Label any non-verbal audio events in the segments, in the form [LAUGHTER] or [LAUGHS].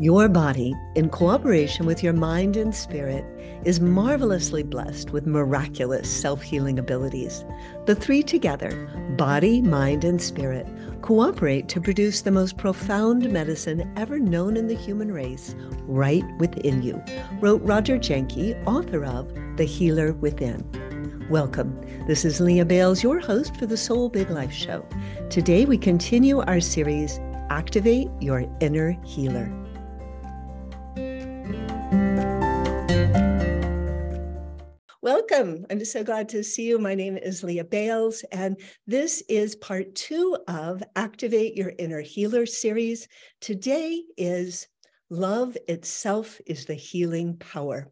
Your body, in cooperation with your mind and spirit, is marvelously blessed with miraculous self healing abilities. The three together, body, mind, and spirit, cooperate to produce the most profound medicine ever known in the human race right within you, wrote Roger Jahnke, author of The Healer Within. Welcome. This is Lea Bales, your host for the Soul Big Life Show. Today we continue our series, Activate Your Inner Healer. Welcome. I'm so glad to see you. My name is Lea Bales, and this is part two of Activate Your Inner Healer series. Today is Love Itself is the Healing Power.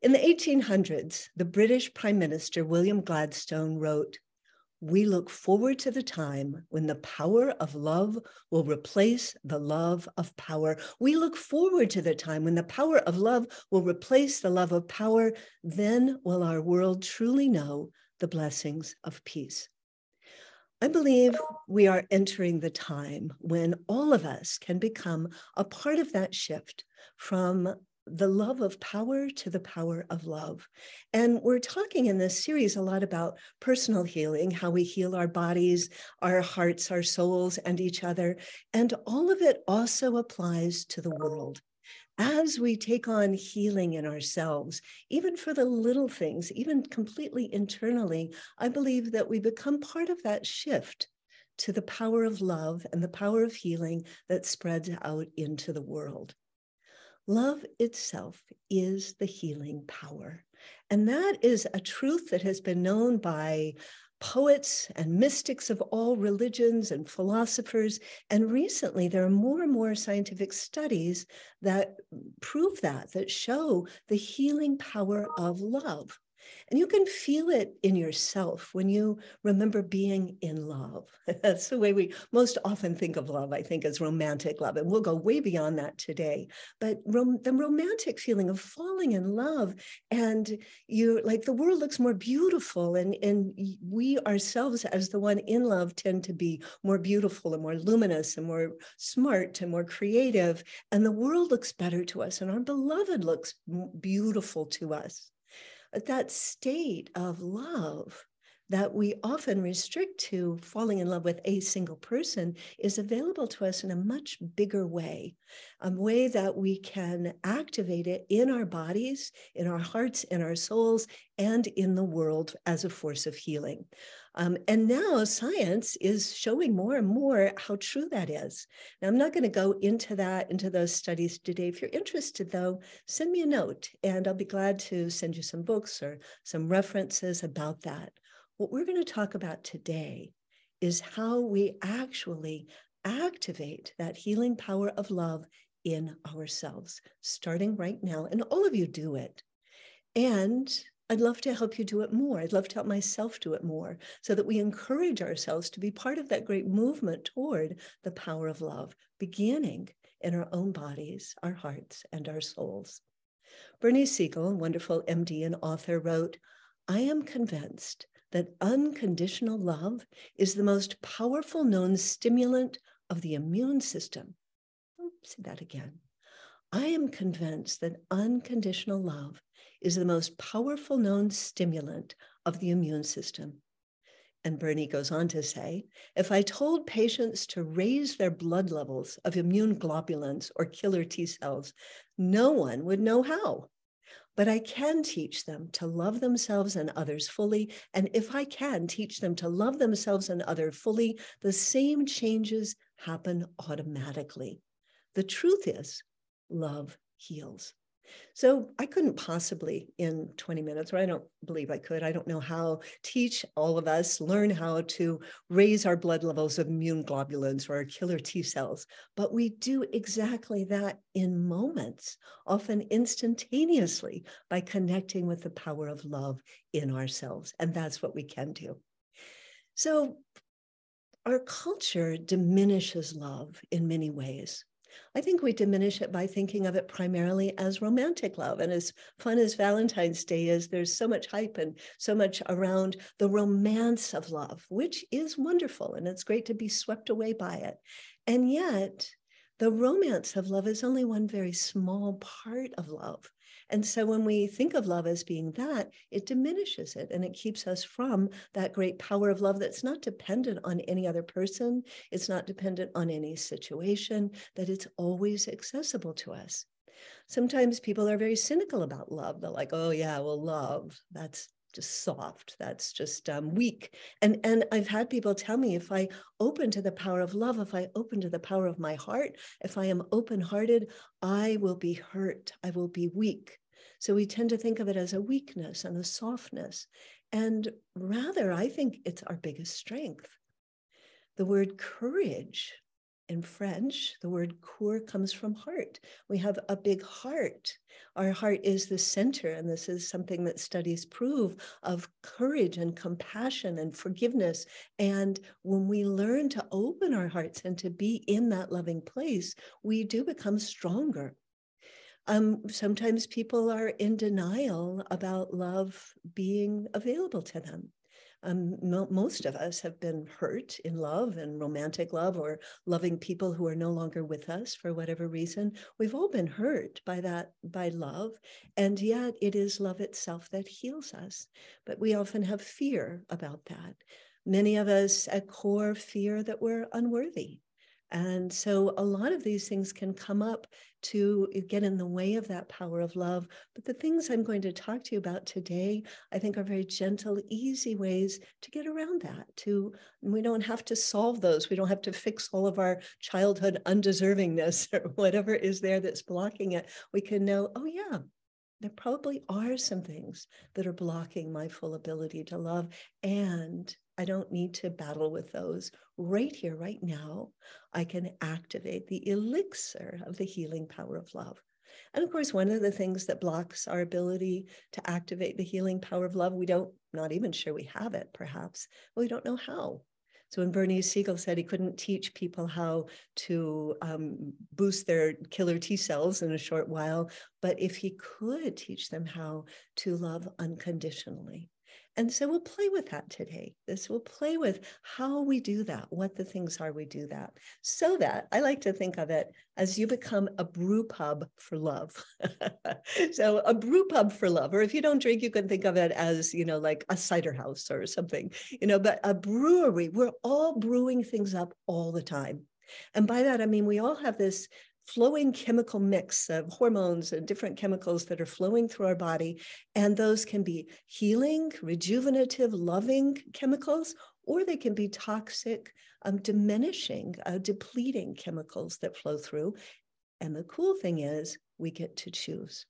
In the 1800s, the British Prime Minister William Gladstone wrote, we look forward to the time when the power of love will replace the love of power. We look forward to the time when the power of love will replace the love of power. Then will our world truly know the blessings of peace. I believe we are entering the time when all of us can become a part of that shift from the love of power to the power of love. And we're talking in this series a lot about personal healing, how we heal our bodies, our hearts, our souls, and each other. And all of it also applies to the world. As we take on healing in ourselves, even for the little things, even completely internally, I believe that we become part of that shift to the power of love and the power of healing that spreads out into the world. Love itself is the healing power. And that is a truth that has been known by poets and mystics of all religions and philosophers. And recently, there are more and more scientific studies that prove that, that show the healing power of love. And you can feel it in yourself when you remember being in love. [LAUGHS] That's the way we most often think of love, I think, as romantic love. And we'll go way beyond that today. But rom- the romantic feeling of falling in love and you like the world looks more beautiful, and, and we ourselves, as the one in love, tend to be more beautiful and more luminous and more smart and more creative. And the world looks better to us, and our beloved looks beautiful to us that state of love that we often restrict to falling in love with a single person is available to us in a much bigger way, a way that we can activate it in our bodies, in our hearts, in our souls, and in the world as a force of healing. Um, and now science is showing more and more how true that is. Now, I'm not going to go into that, into those studies today. If you're interested, though, send me a note and I'll be glad to send you some books or some references about that. What we're going to talk about today is how we actually activate that healing power of love in ourselves, starting right now. And all of you do it. And I'd love to help you do it more. I'd love to help myself do it more so that we encourage ourselves to be part of that great movement toward the power of love, beginning in our own bodies, our hearts, and our souls. Bernie Siegel, wonderful MD and author, wrote I am convinced that unconditional love is the most powerful known stimulant of the immune system. I'll say that again. I am convinced that unconditional love is the most powerful known stimulant of the immune system. And Bernie goes on to say if I told patients to raise their blood levels of immune globulins or killer T cells, no one would know how. But I can teach them to love themselves and others fully. And if I can teach them to love themselves and others fully, the same changes happen automatically. The truth is, love heals. So I couldn't possibly in 20 minutes, or I don't believe I could, I don't know how, teach all of us, learn how to raise our blood levels of immune globulins or our killer T cells. But we do exactly that in moments, often instantaneously, by connecting with the power of love in ourselves. And that's what we can do. So our culture diminishes love in many ways. I think we diminish it by thinking of it primarily as romantic love. And as fun as Valentine's Day is, there's so much hype and so much around the romance of love, which is wonderful. And it's great to be swept away by it. And yet, The romance of love is only one very small part of love. And so when we think of love as being that, it diminishes it and it keeps us from that great power of love that's not dependent on any other person. It's not dependent on any situation, that it's always accessible to us. Sometimes people are very cynical about love. They're like, oh, yeah, well, love, that's just soft that's just um, weak. And and i've had people tell me if i open to the power of love if i open to the power of my heart if i am open hearted i will be hurt i will be weak. So we tend to think of it as a weakness and a softness. And rather i think it's our biggest strength. The word courage in French, the word coeur comes from heart. We have a big heart. Our heart is the center, and this is something that studies prove of courage and compassion and forgiveness. And when we learn to open our hearts and to be in that loving place, we do become stronger. Um, sometimes people are in denial about love being available to them um, mo- most of us have been hurt in love and romantic love or loving people who are no longer with us for whatever reason. We've all been hurt by that, by love. And yet it is love itself that heals us. But we often have fear about that. Many of us at core fear that we're unworthy and so a lot of these things can come up to eh, get in the way of that power of love. But the things I'm going to talk to you about today, I think are very gentle, easy ways to get around that. To we don't have to solve those. We don't have to fix all of our childhood undeservingness [LAUGHS] or whatever is there that's blocking it. We can know, oh yeah, there probably are some things that are blocking my full ability to love. And I don't need to battle with those. Right here, right now, I can activate the elixir of the healing power of love. And of course, one of the things that blocks our ability to activate the healing power of love, we don't, not even sure we have it, perhaps. We don't know how. So when Bernie Siegel said he couldn't teach people how to um, boost their killer T cells in a short while, but if he could teach them how to love unconditionally, and so we'll play with that today. This will play with how we do that, what the things are we do that, so that I like to think of it as you become a brew pub for love. [LAUGHS] so a brew pub for love, or if you don't drink, you can think of it as, you know, like a cider house or something, you know, but a brewery, we're all brewing things up all the time. And by that, I mean, we all have this flowing chemical mix of hormones and different chemicals that are flowing through our body. And those can be healing, rejuvenative, loving chemicals, or they can be toxic, um, diminishing, uh, depleting chemicals that flow through. And the cool thing is, we get to choose.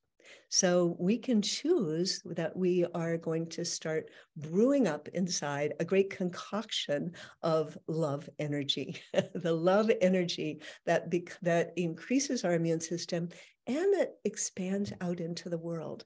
So we can choose that we are going to start brewing up inside a great concoction of love energy, [LAUGHS] the love energy that, bec- that increases our immune system and that expands out into the world.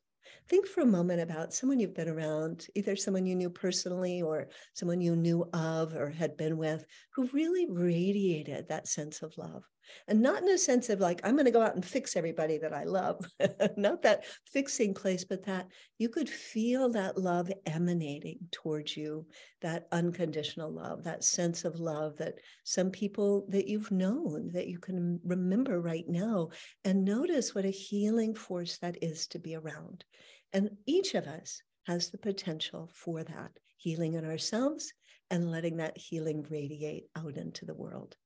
Think for a moment about someone you've been around, either someone you knew personally or someone you knew of or had been with, who really radiated that sense of love. And not in a sense of like, I'm going to go out and fix everybody that I love, [LAUGHS] not that fixing place, but that you could feel that love emanating towards you, that unconditional love, that sense of love that some people that you've known that you can remember right now and notice what a healing force that is to be around. And each of us has the potential for that healing in ourselves and letting that healing radiate out into the world.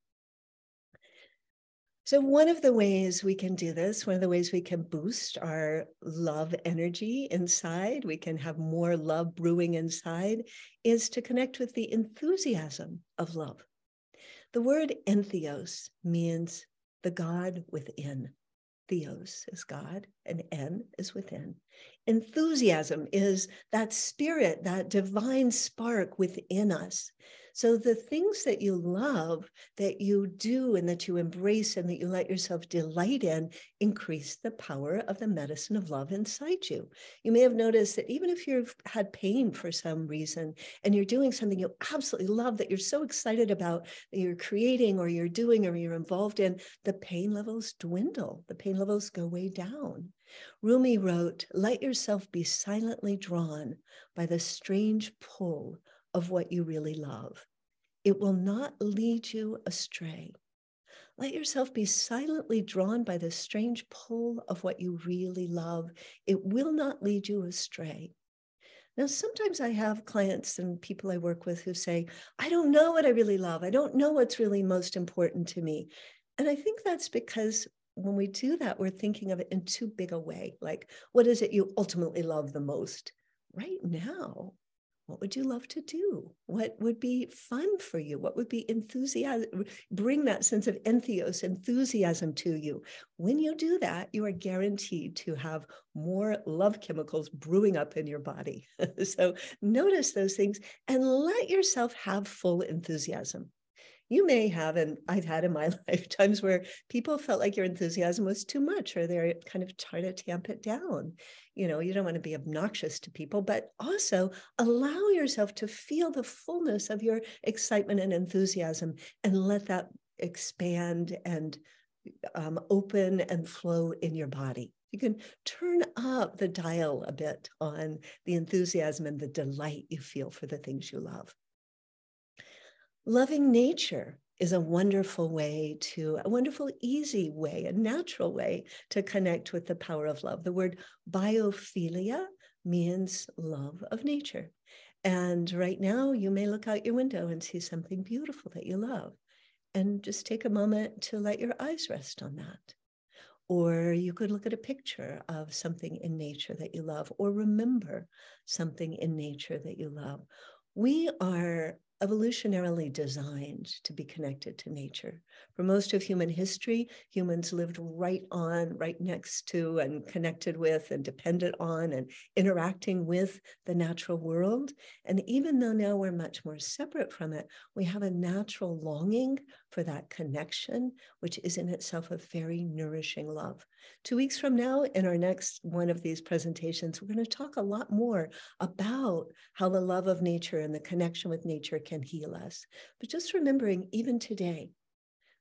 So, one of the ways we can do this, one of the ways we can boost our love energy inside, we can have more love brewing inside, is to connect with the enthusiasm of love. The word entheos means the God within. Theos is God, and en is within. Enthusiasm is that spirit, that divine spark within us so the things that you love, that you do and that you embrace and that you let yourself delight in increase the power of the medicine of love inside you. You may have noticed that even if you've had pain for some reason and you're doing something you absolutely love that you're so excited about that you're creating or you're doing or you're involved in, the pain levels dwindle, the pain levels go way down. Rumi wrote, Let yourself be silently drawn by the strange pull of what you really love. It will not lead you astray. Let yourself be silently drawn by the strange pull of what you really love. It will not lead you astray. Now, sometimes I have clients and people I work with who say, I don't know what I really love. I don't know what's really most important to me. And I think that's because when we do that, we're thinking of it in too big a way. Like, what is it you ultimately love the most? Right now, what would you love to do? What would be fun for you? What would be enthusiasm? Bring that sense of entheos, enthusiasm to you. When you do that, you are guaranteed to have more love chemicals brewing up in your body. [LAUGHS] so notice those things and let yourself have full enthusiasm you may have, and I've had in my [LAUGHS] life times where people felt like your enthusiasm was too much, or they're kind of trying to tamp it down. You know, you don't want to be obnoxious to people, but also allow yourself to feel the fullness of your excitement and enthusiasm and let that expand and um, open and flow in your body. You can turn up the dial a bit on the enthusiasm and the delight you feel for the things you love. Loving nature is a wonderful way to, a wonderful, easy way, a natural way to connect with the power of love. The word biophilia means love of nature. And right now, you may look out your window and see something beautiful that you love. And just take a moment to let your eyes rest on that. Or you could look at a picture of something in nature that you love, or remember something in nature that you love. We are evolutionarily designed to be connected to nature. For most of human history, humans lived right on, right next to, and connected with, and dependent on, and interacting with the natural world. And even though now we're much more separate from it, we have a natural longing for that connection, which is in itself a very nourishing love. Two weeks from now, in our next one of these presentations, we're going to talk a lot more about how the love of nature and the connection with nature can heal us. But just remembering, even today,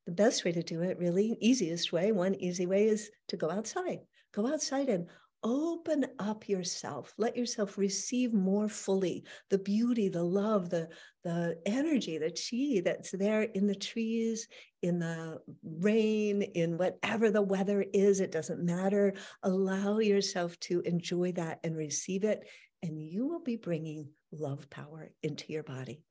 the best way to do it, really, easiest way, one easy way is to go outside. Go outside and open up yourself. Let yourself receive more fully the beauty the love the the energy the chi that's there in the trees in the rain in whatever the weather is it doesn't matter. Allow yourself to enjoy that and receive it and you will be bringing love power into your body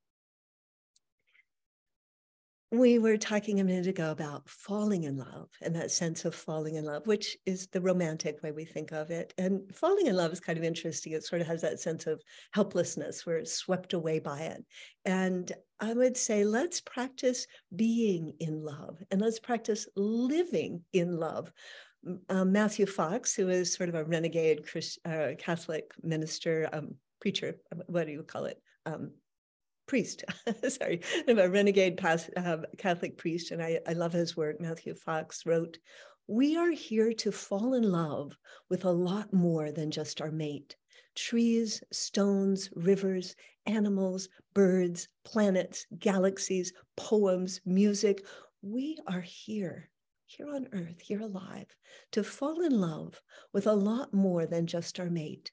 we were talking a minute ago about falling in love and that sense of falling in love, which is the romantic way we think of it. And falling in love is kind of interesting. It sort of has that sense of helplessness. We're swept away by it. And I would say, let's practice being in love and let's practice living in love. Um, Matthew Fox, who is sort of a renegade Christ, uh, Catholic minister, um, preacher, what do you call it? Um, priest, [LAUGHS] sorry, a renegade past, uh, Catholic priest, and I, I love his work. Matthew Fox wrote, We are here to fall in love with a lot more than just our mate. Trees, stones, rivers, animals, birds, planets, galaxies, poems, music. We are here, here on earth, here alive, to fall in love with a lot more than just our mate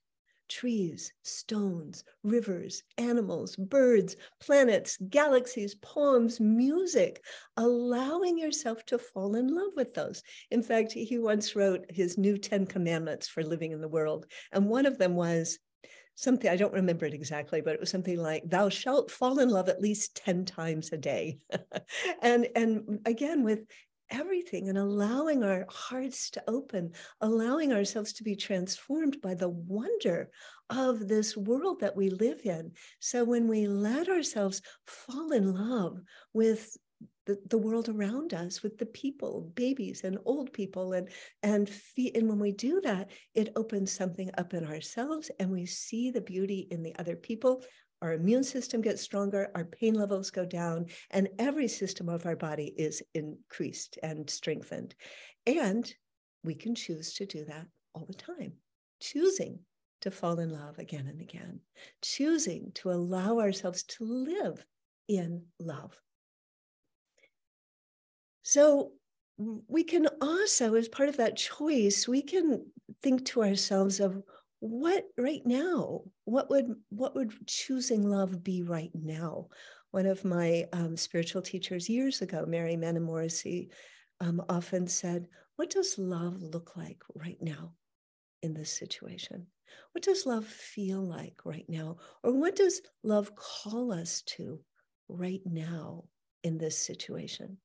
trees, stones, rivers, animals, birds, planets, galaxies, poems, music, allowing yourself to fall in love with those. In fact, he once wrote his new 10 commandments for living in the world. And one of them was something, I don't remember it exactly, but it was something like, thou shalt fall in love at least 10 times a day. [LAUGHS] and, and again, with everything and allowing our hearts to open, allowing ourselves to be transformed by the wonder of this world that we live in. So when we let ourselves fall in love with the, the world around us with the people babies and old people and and fe- and when we do that it opens something up in ourselves and we see the beauty in the other people our immune system gets stronger, our pain levels go down, and every system of our body is increased and strengthened. And we can choose to do that all the time, choosing to fall in love again and again, choosing to allow ourselves to live in love. So we can also, as part of that choice, we can think to ourselves of what right now what would what would choosing love be right now One of my um, spiritual teachers years ago, Mary Manin Morrissey, um, often said, What does love look like right now in this situation? What does love feel like right now? Or what does love call us to right now in this situation?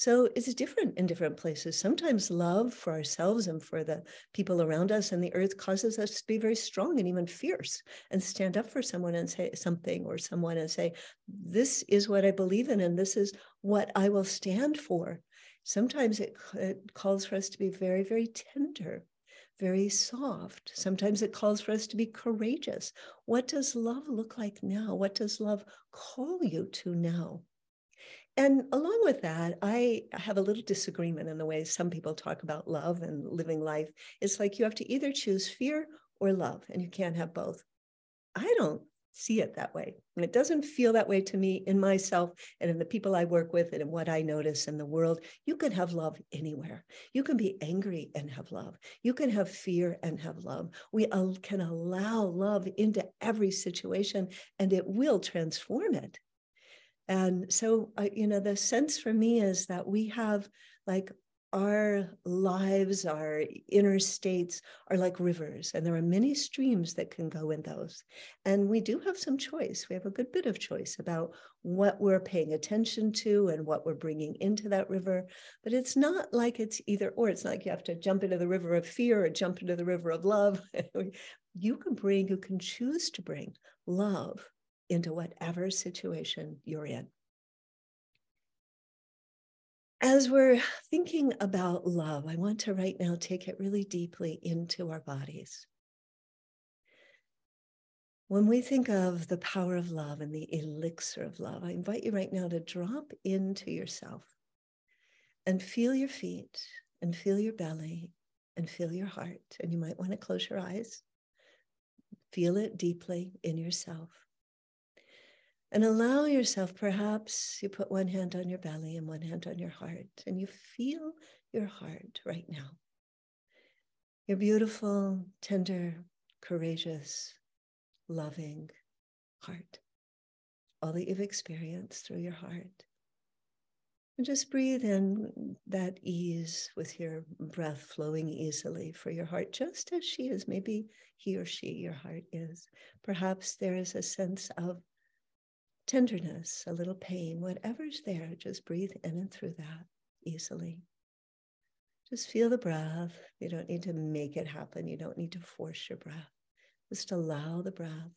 So it's different in different places. Sometimes love for ourselves and for the people around us and the earth causes us to be very strong and even fierce and stand up for someone and say something or someone and say, This is what I believe in and this is what I will stand for. Sometimes it, it calls for us to be very, very tender very soft. Sometimes it calls for us to be courageous. What does love look like now? What does love call you to now? And along with that, I have a little disagreement in the way some people talk about love and living life. It's like you have to either choose fear or love, and you can't have both. I don't see it that way. And it doesn't feel that way to me in myself and in the people I work with and in what I notice in the world. You can have love anywhere. You can be angry and have love. You can have fear and have love. We can allow love into every situation and it will transform it. And so, uh, you know, the sense for me is that we have like our lives, our inner states are like rivers, and there are many streams that can go in those. And we do have some choice. We have a good bit of choice about what we're paying attention to and what we're bringing into that river. But it's not like it's either or. It's not like you have to jump into the river of fear or jump into the river of love. [LAUGHS] you can bring, you can choose to bring love into whatever situation you're in. As we're thinking about love, I want to right now take it really deeply into our bodies. When we think of the power of love and the elixir of love, I invite you right now to drop into yourself and feel your feet and feel your belly and feel your heart. And you might want to close your eyes. Feel it deeply in yourself. And allow yourself, perhaps you put one hand on your belly and one hand on your heart, and you feel your heart right now. Your beautiful, tender, courageous, loving heart. All that you've experienced through your heart. And just breathe in that ease with your breath flowing easily for your heart, just as she is. Maybe he or she, your heart is. Perhaps there is a sense of tenderness, a little pain, whatever's there, just breathe in and through that easily. Just feel the breath. You don't need to make it happen. You don't need to force your breath. Just allow the breath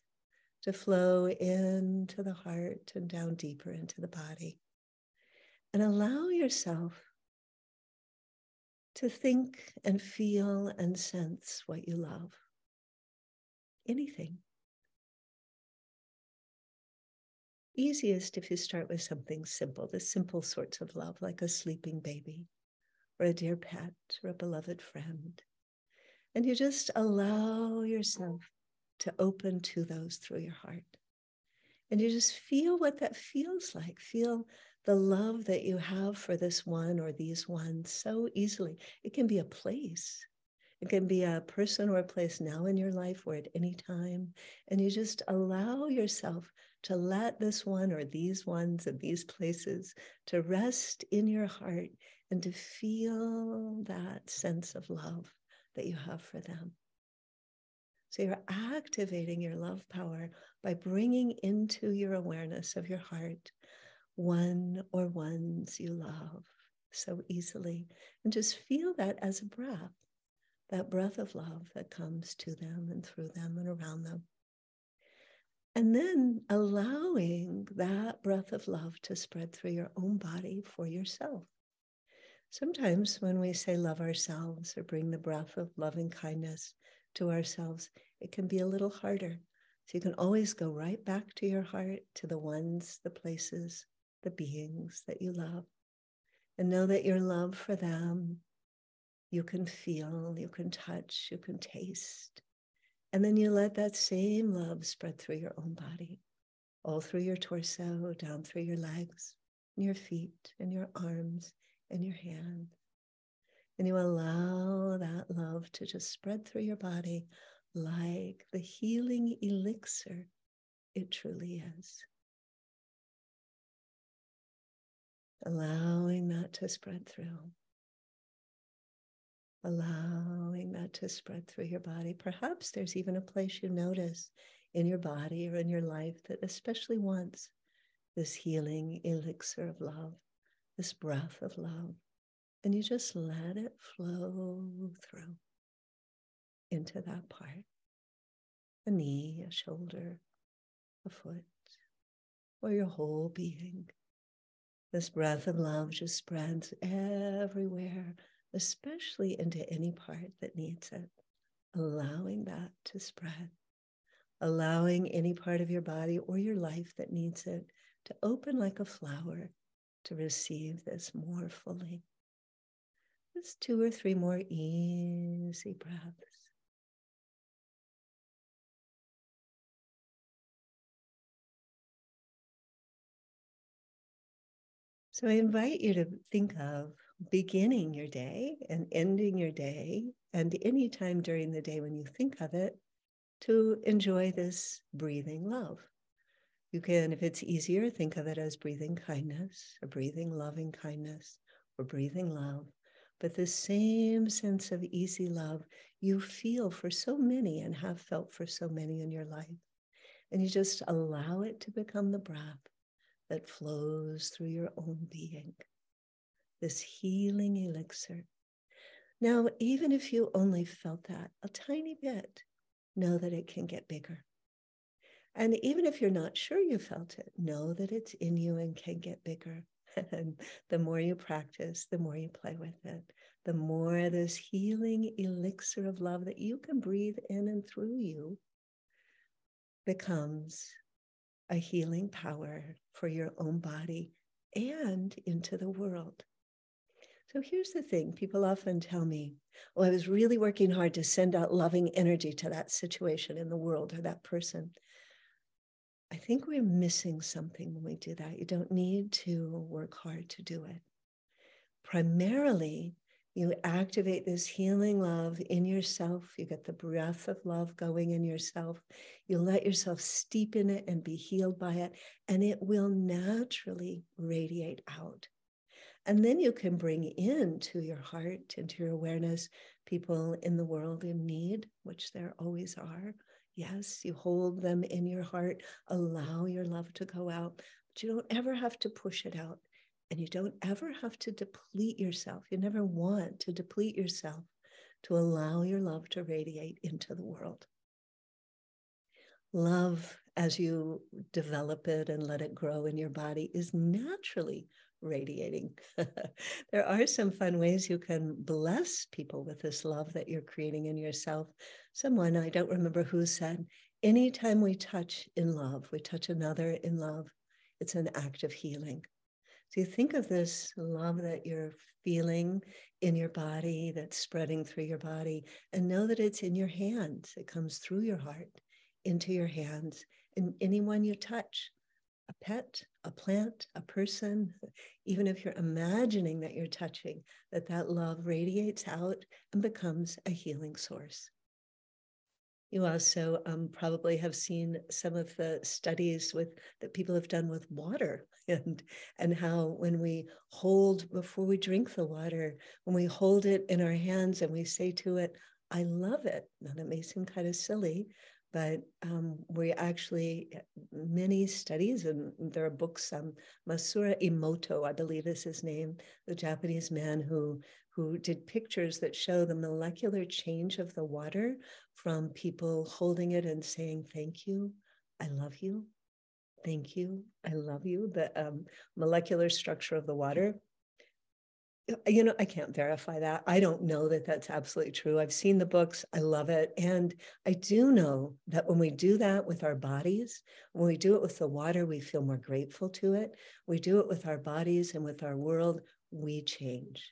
to flow into the heart and down deeper into the body. And allow yourself to think and feel and sense what you love. Anything. Easiest if you start with something simple, the simple sorts of love, like a sleeping baby or a dear pet or a beloved friend. And you just allow yourself to open to those through your heart. And you just feel what that feels like. Feel the love that you have for this one or these ones so easily. It can be a place, it can be a person or a place now in your life or at any time. And you just allow yourself to let this one or these ones and these places to rest in your heart and to feel that sense of love that you have for them. So you're activating your love power by bringing into your awareness of your heart one or ones you love so easily. And just feel that as a breath that breath of love that comes to them and through them and around them. And then allowing that breath of love to spread through your own body for yourself. Sometimes when we say love ourselves or bring the breath of loving kindness to ourselves, it can be a little harder. So you can always go right back to your heart, to the ones, the places, the beings that you love, and know that your love for them you can feel, you can touch, you can taste. And then you let that same love spread through your own body, all through your torso, down through your legs, and your feet, and your arms, and your hands. And you allow that love to just spread through your body like the healing elixir it truly is. allowing that to spread through. Allowing that to spread through your body. Perhaps there's even a place you notice in your body or in your life that especially wants this healing elixir of love, this breath of love. And you just let it flow through into that part a knee, a shoulder, a foot, or your whole being. This breath of love just spreads everywhere, especially into any part that needs it, allowing that to spread, allowing any part of your body or your life that needs it to open like a flower to receive this more fully. Just two or three more easy breaths. So I invite you to think of beginning your day and ending your day, and any time during the day when you think of it, to enjoy this breathing love. You can, if it's easier, think of it as breathing kindness or breathing loving kindness or breathing love. But the same sense of easy love you feel for so many and have felt for so many in your life. And you just allow it to become the breath that flows through your own being, this healing elixir. Now, even if you only felt that a tiny bit, know that it can get bigger. And even if you're not sure you felt it, know that it's in you and can get bigger. [LAUGHS] And the more you practice, the more you play with it, the more this healing elixir of love that you can breathe in and through you becomes a healing power for your own body and into the world. So here's the thing people often tell me, Oh, I was really working hard to send out loving energy to that situation in the world or that person. I think we're missing something when we do that. You don't need to work hard to do it. Primarily, you activate this healing love in yourself. You get the breath of love going in yourself. You let yourself steep in it and be healed by it, and it will naturally radiate out. And then you can bring into your heart, into your awareness, people in the world in need, which there always are. Yes, you hold them in your heart, allow your love to go out, but you don't ever have to push it out. And you don't ever have to deplete yourself. You never want to deplete yourself to allow your love to radiate into the world. Love, as you develop it and let it grow in your body, is naturally radiating. [LAUGHS] there are some fun ways you can bless people with this love that you're creating in yourself. Someone, I don't remember who said, anytime we touch in love, we touch another in love, it's an act of healing. So you think of this love that you're feeling in your body, that's spreading through your body, and know that it's in your hands. It comes through your heart into your hands and anyone you touch a pet, a plant, a person, even if you're imagining that you're touching, that that love radiates out and becomes a healing source. You also um, probably have seen some of the studies with that people have done with water [LAUGHS] and and how when we hold before we drink the water, when we hold it in our hands and we say to it, "I love it." Now that may seem kind of silly, but um, we actually many studies and there are books. Um, Masaru Emoto, I believe is his name, the Japanese man who who did pictures that show the molecular change of the water from people holding it and saying, Thank you, I love you, thank you, I love you, the um, molecular structure of the water. You know, I can't verify that. I don't know that that's absolutely true. I've seen the books, I love it. And I do know that when we do that with our bodies, when we do it with the water, we feel more grateful to it. We do it with our bodies and with our world, we change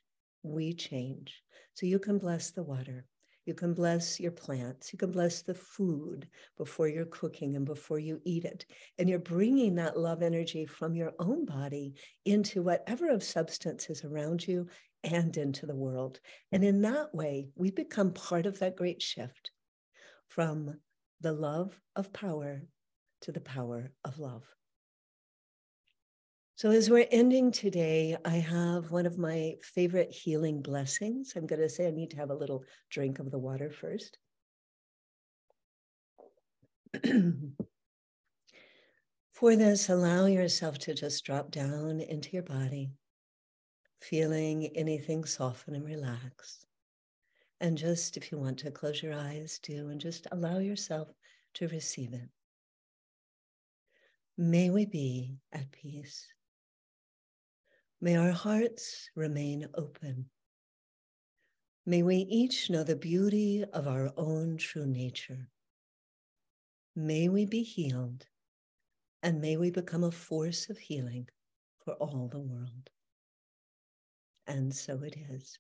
we change. So you can bless the water. You can bless your plants. You can bless the food before you're cooking and before you eat it. And you're bringing that love energy from your own body into whatever of substance is around you and into the world. And in that way, we become part of that great shift from the love of power to the power of love. So, as we're ending today, I have one of my favorite healing blessings. I'm going to say I need to have a little drink of the water first. [CLEARS THROAT] For this, allow yourself to just drop down into your body, feeling anything soften and relax. And just if you want to close your eyes, do, and just allow yourself to receive it. May we be at peace. May our hearts remain open. May we each know the beauty of our own true nature. May we be healed, and may we become a force of healing for all the world. And so it is.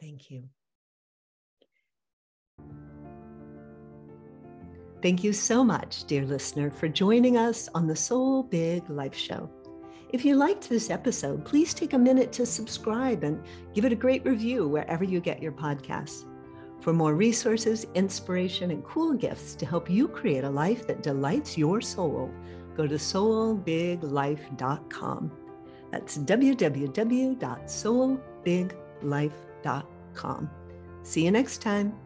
Thank you. Thank you so much, dear listener, for joining us on the Soul Big Life Show. If you liked this episode, please take a minute to subscribe and give it a great review wherever you get your podcasts. For more resources, inspiration, and cool gifts to help you create a life that delights your soul, go to soulbiglife.com. That's www.soulbiglife.com. See you next time.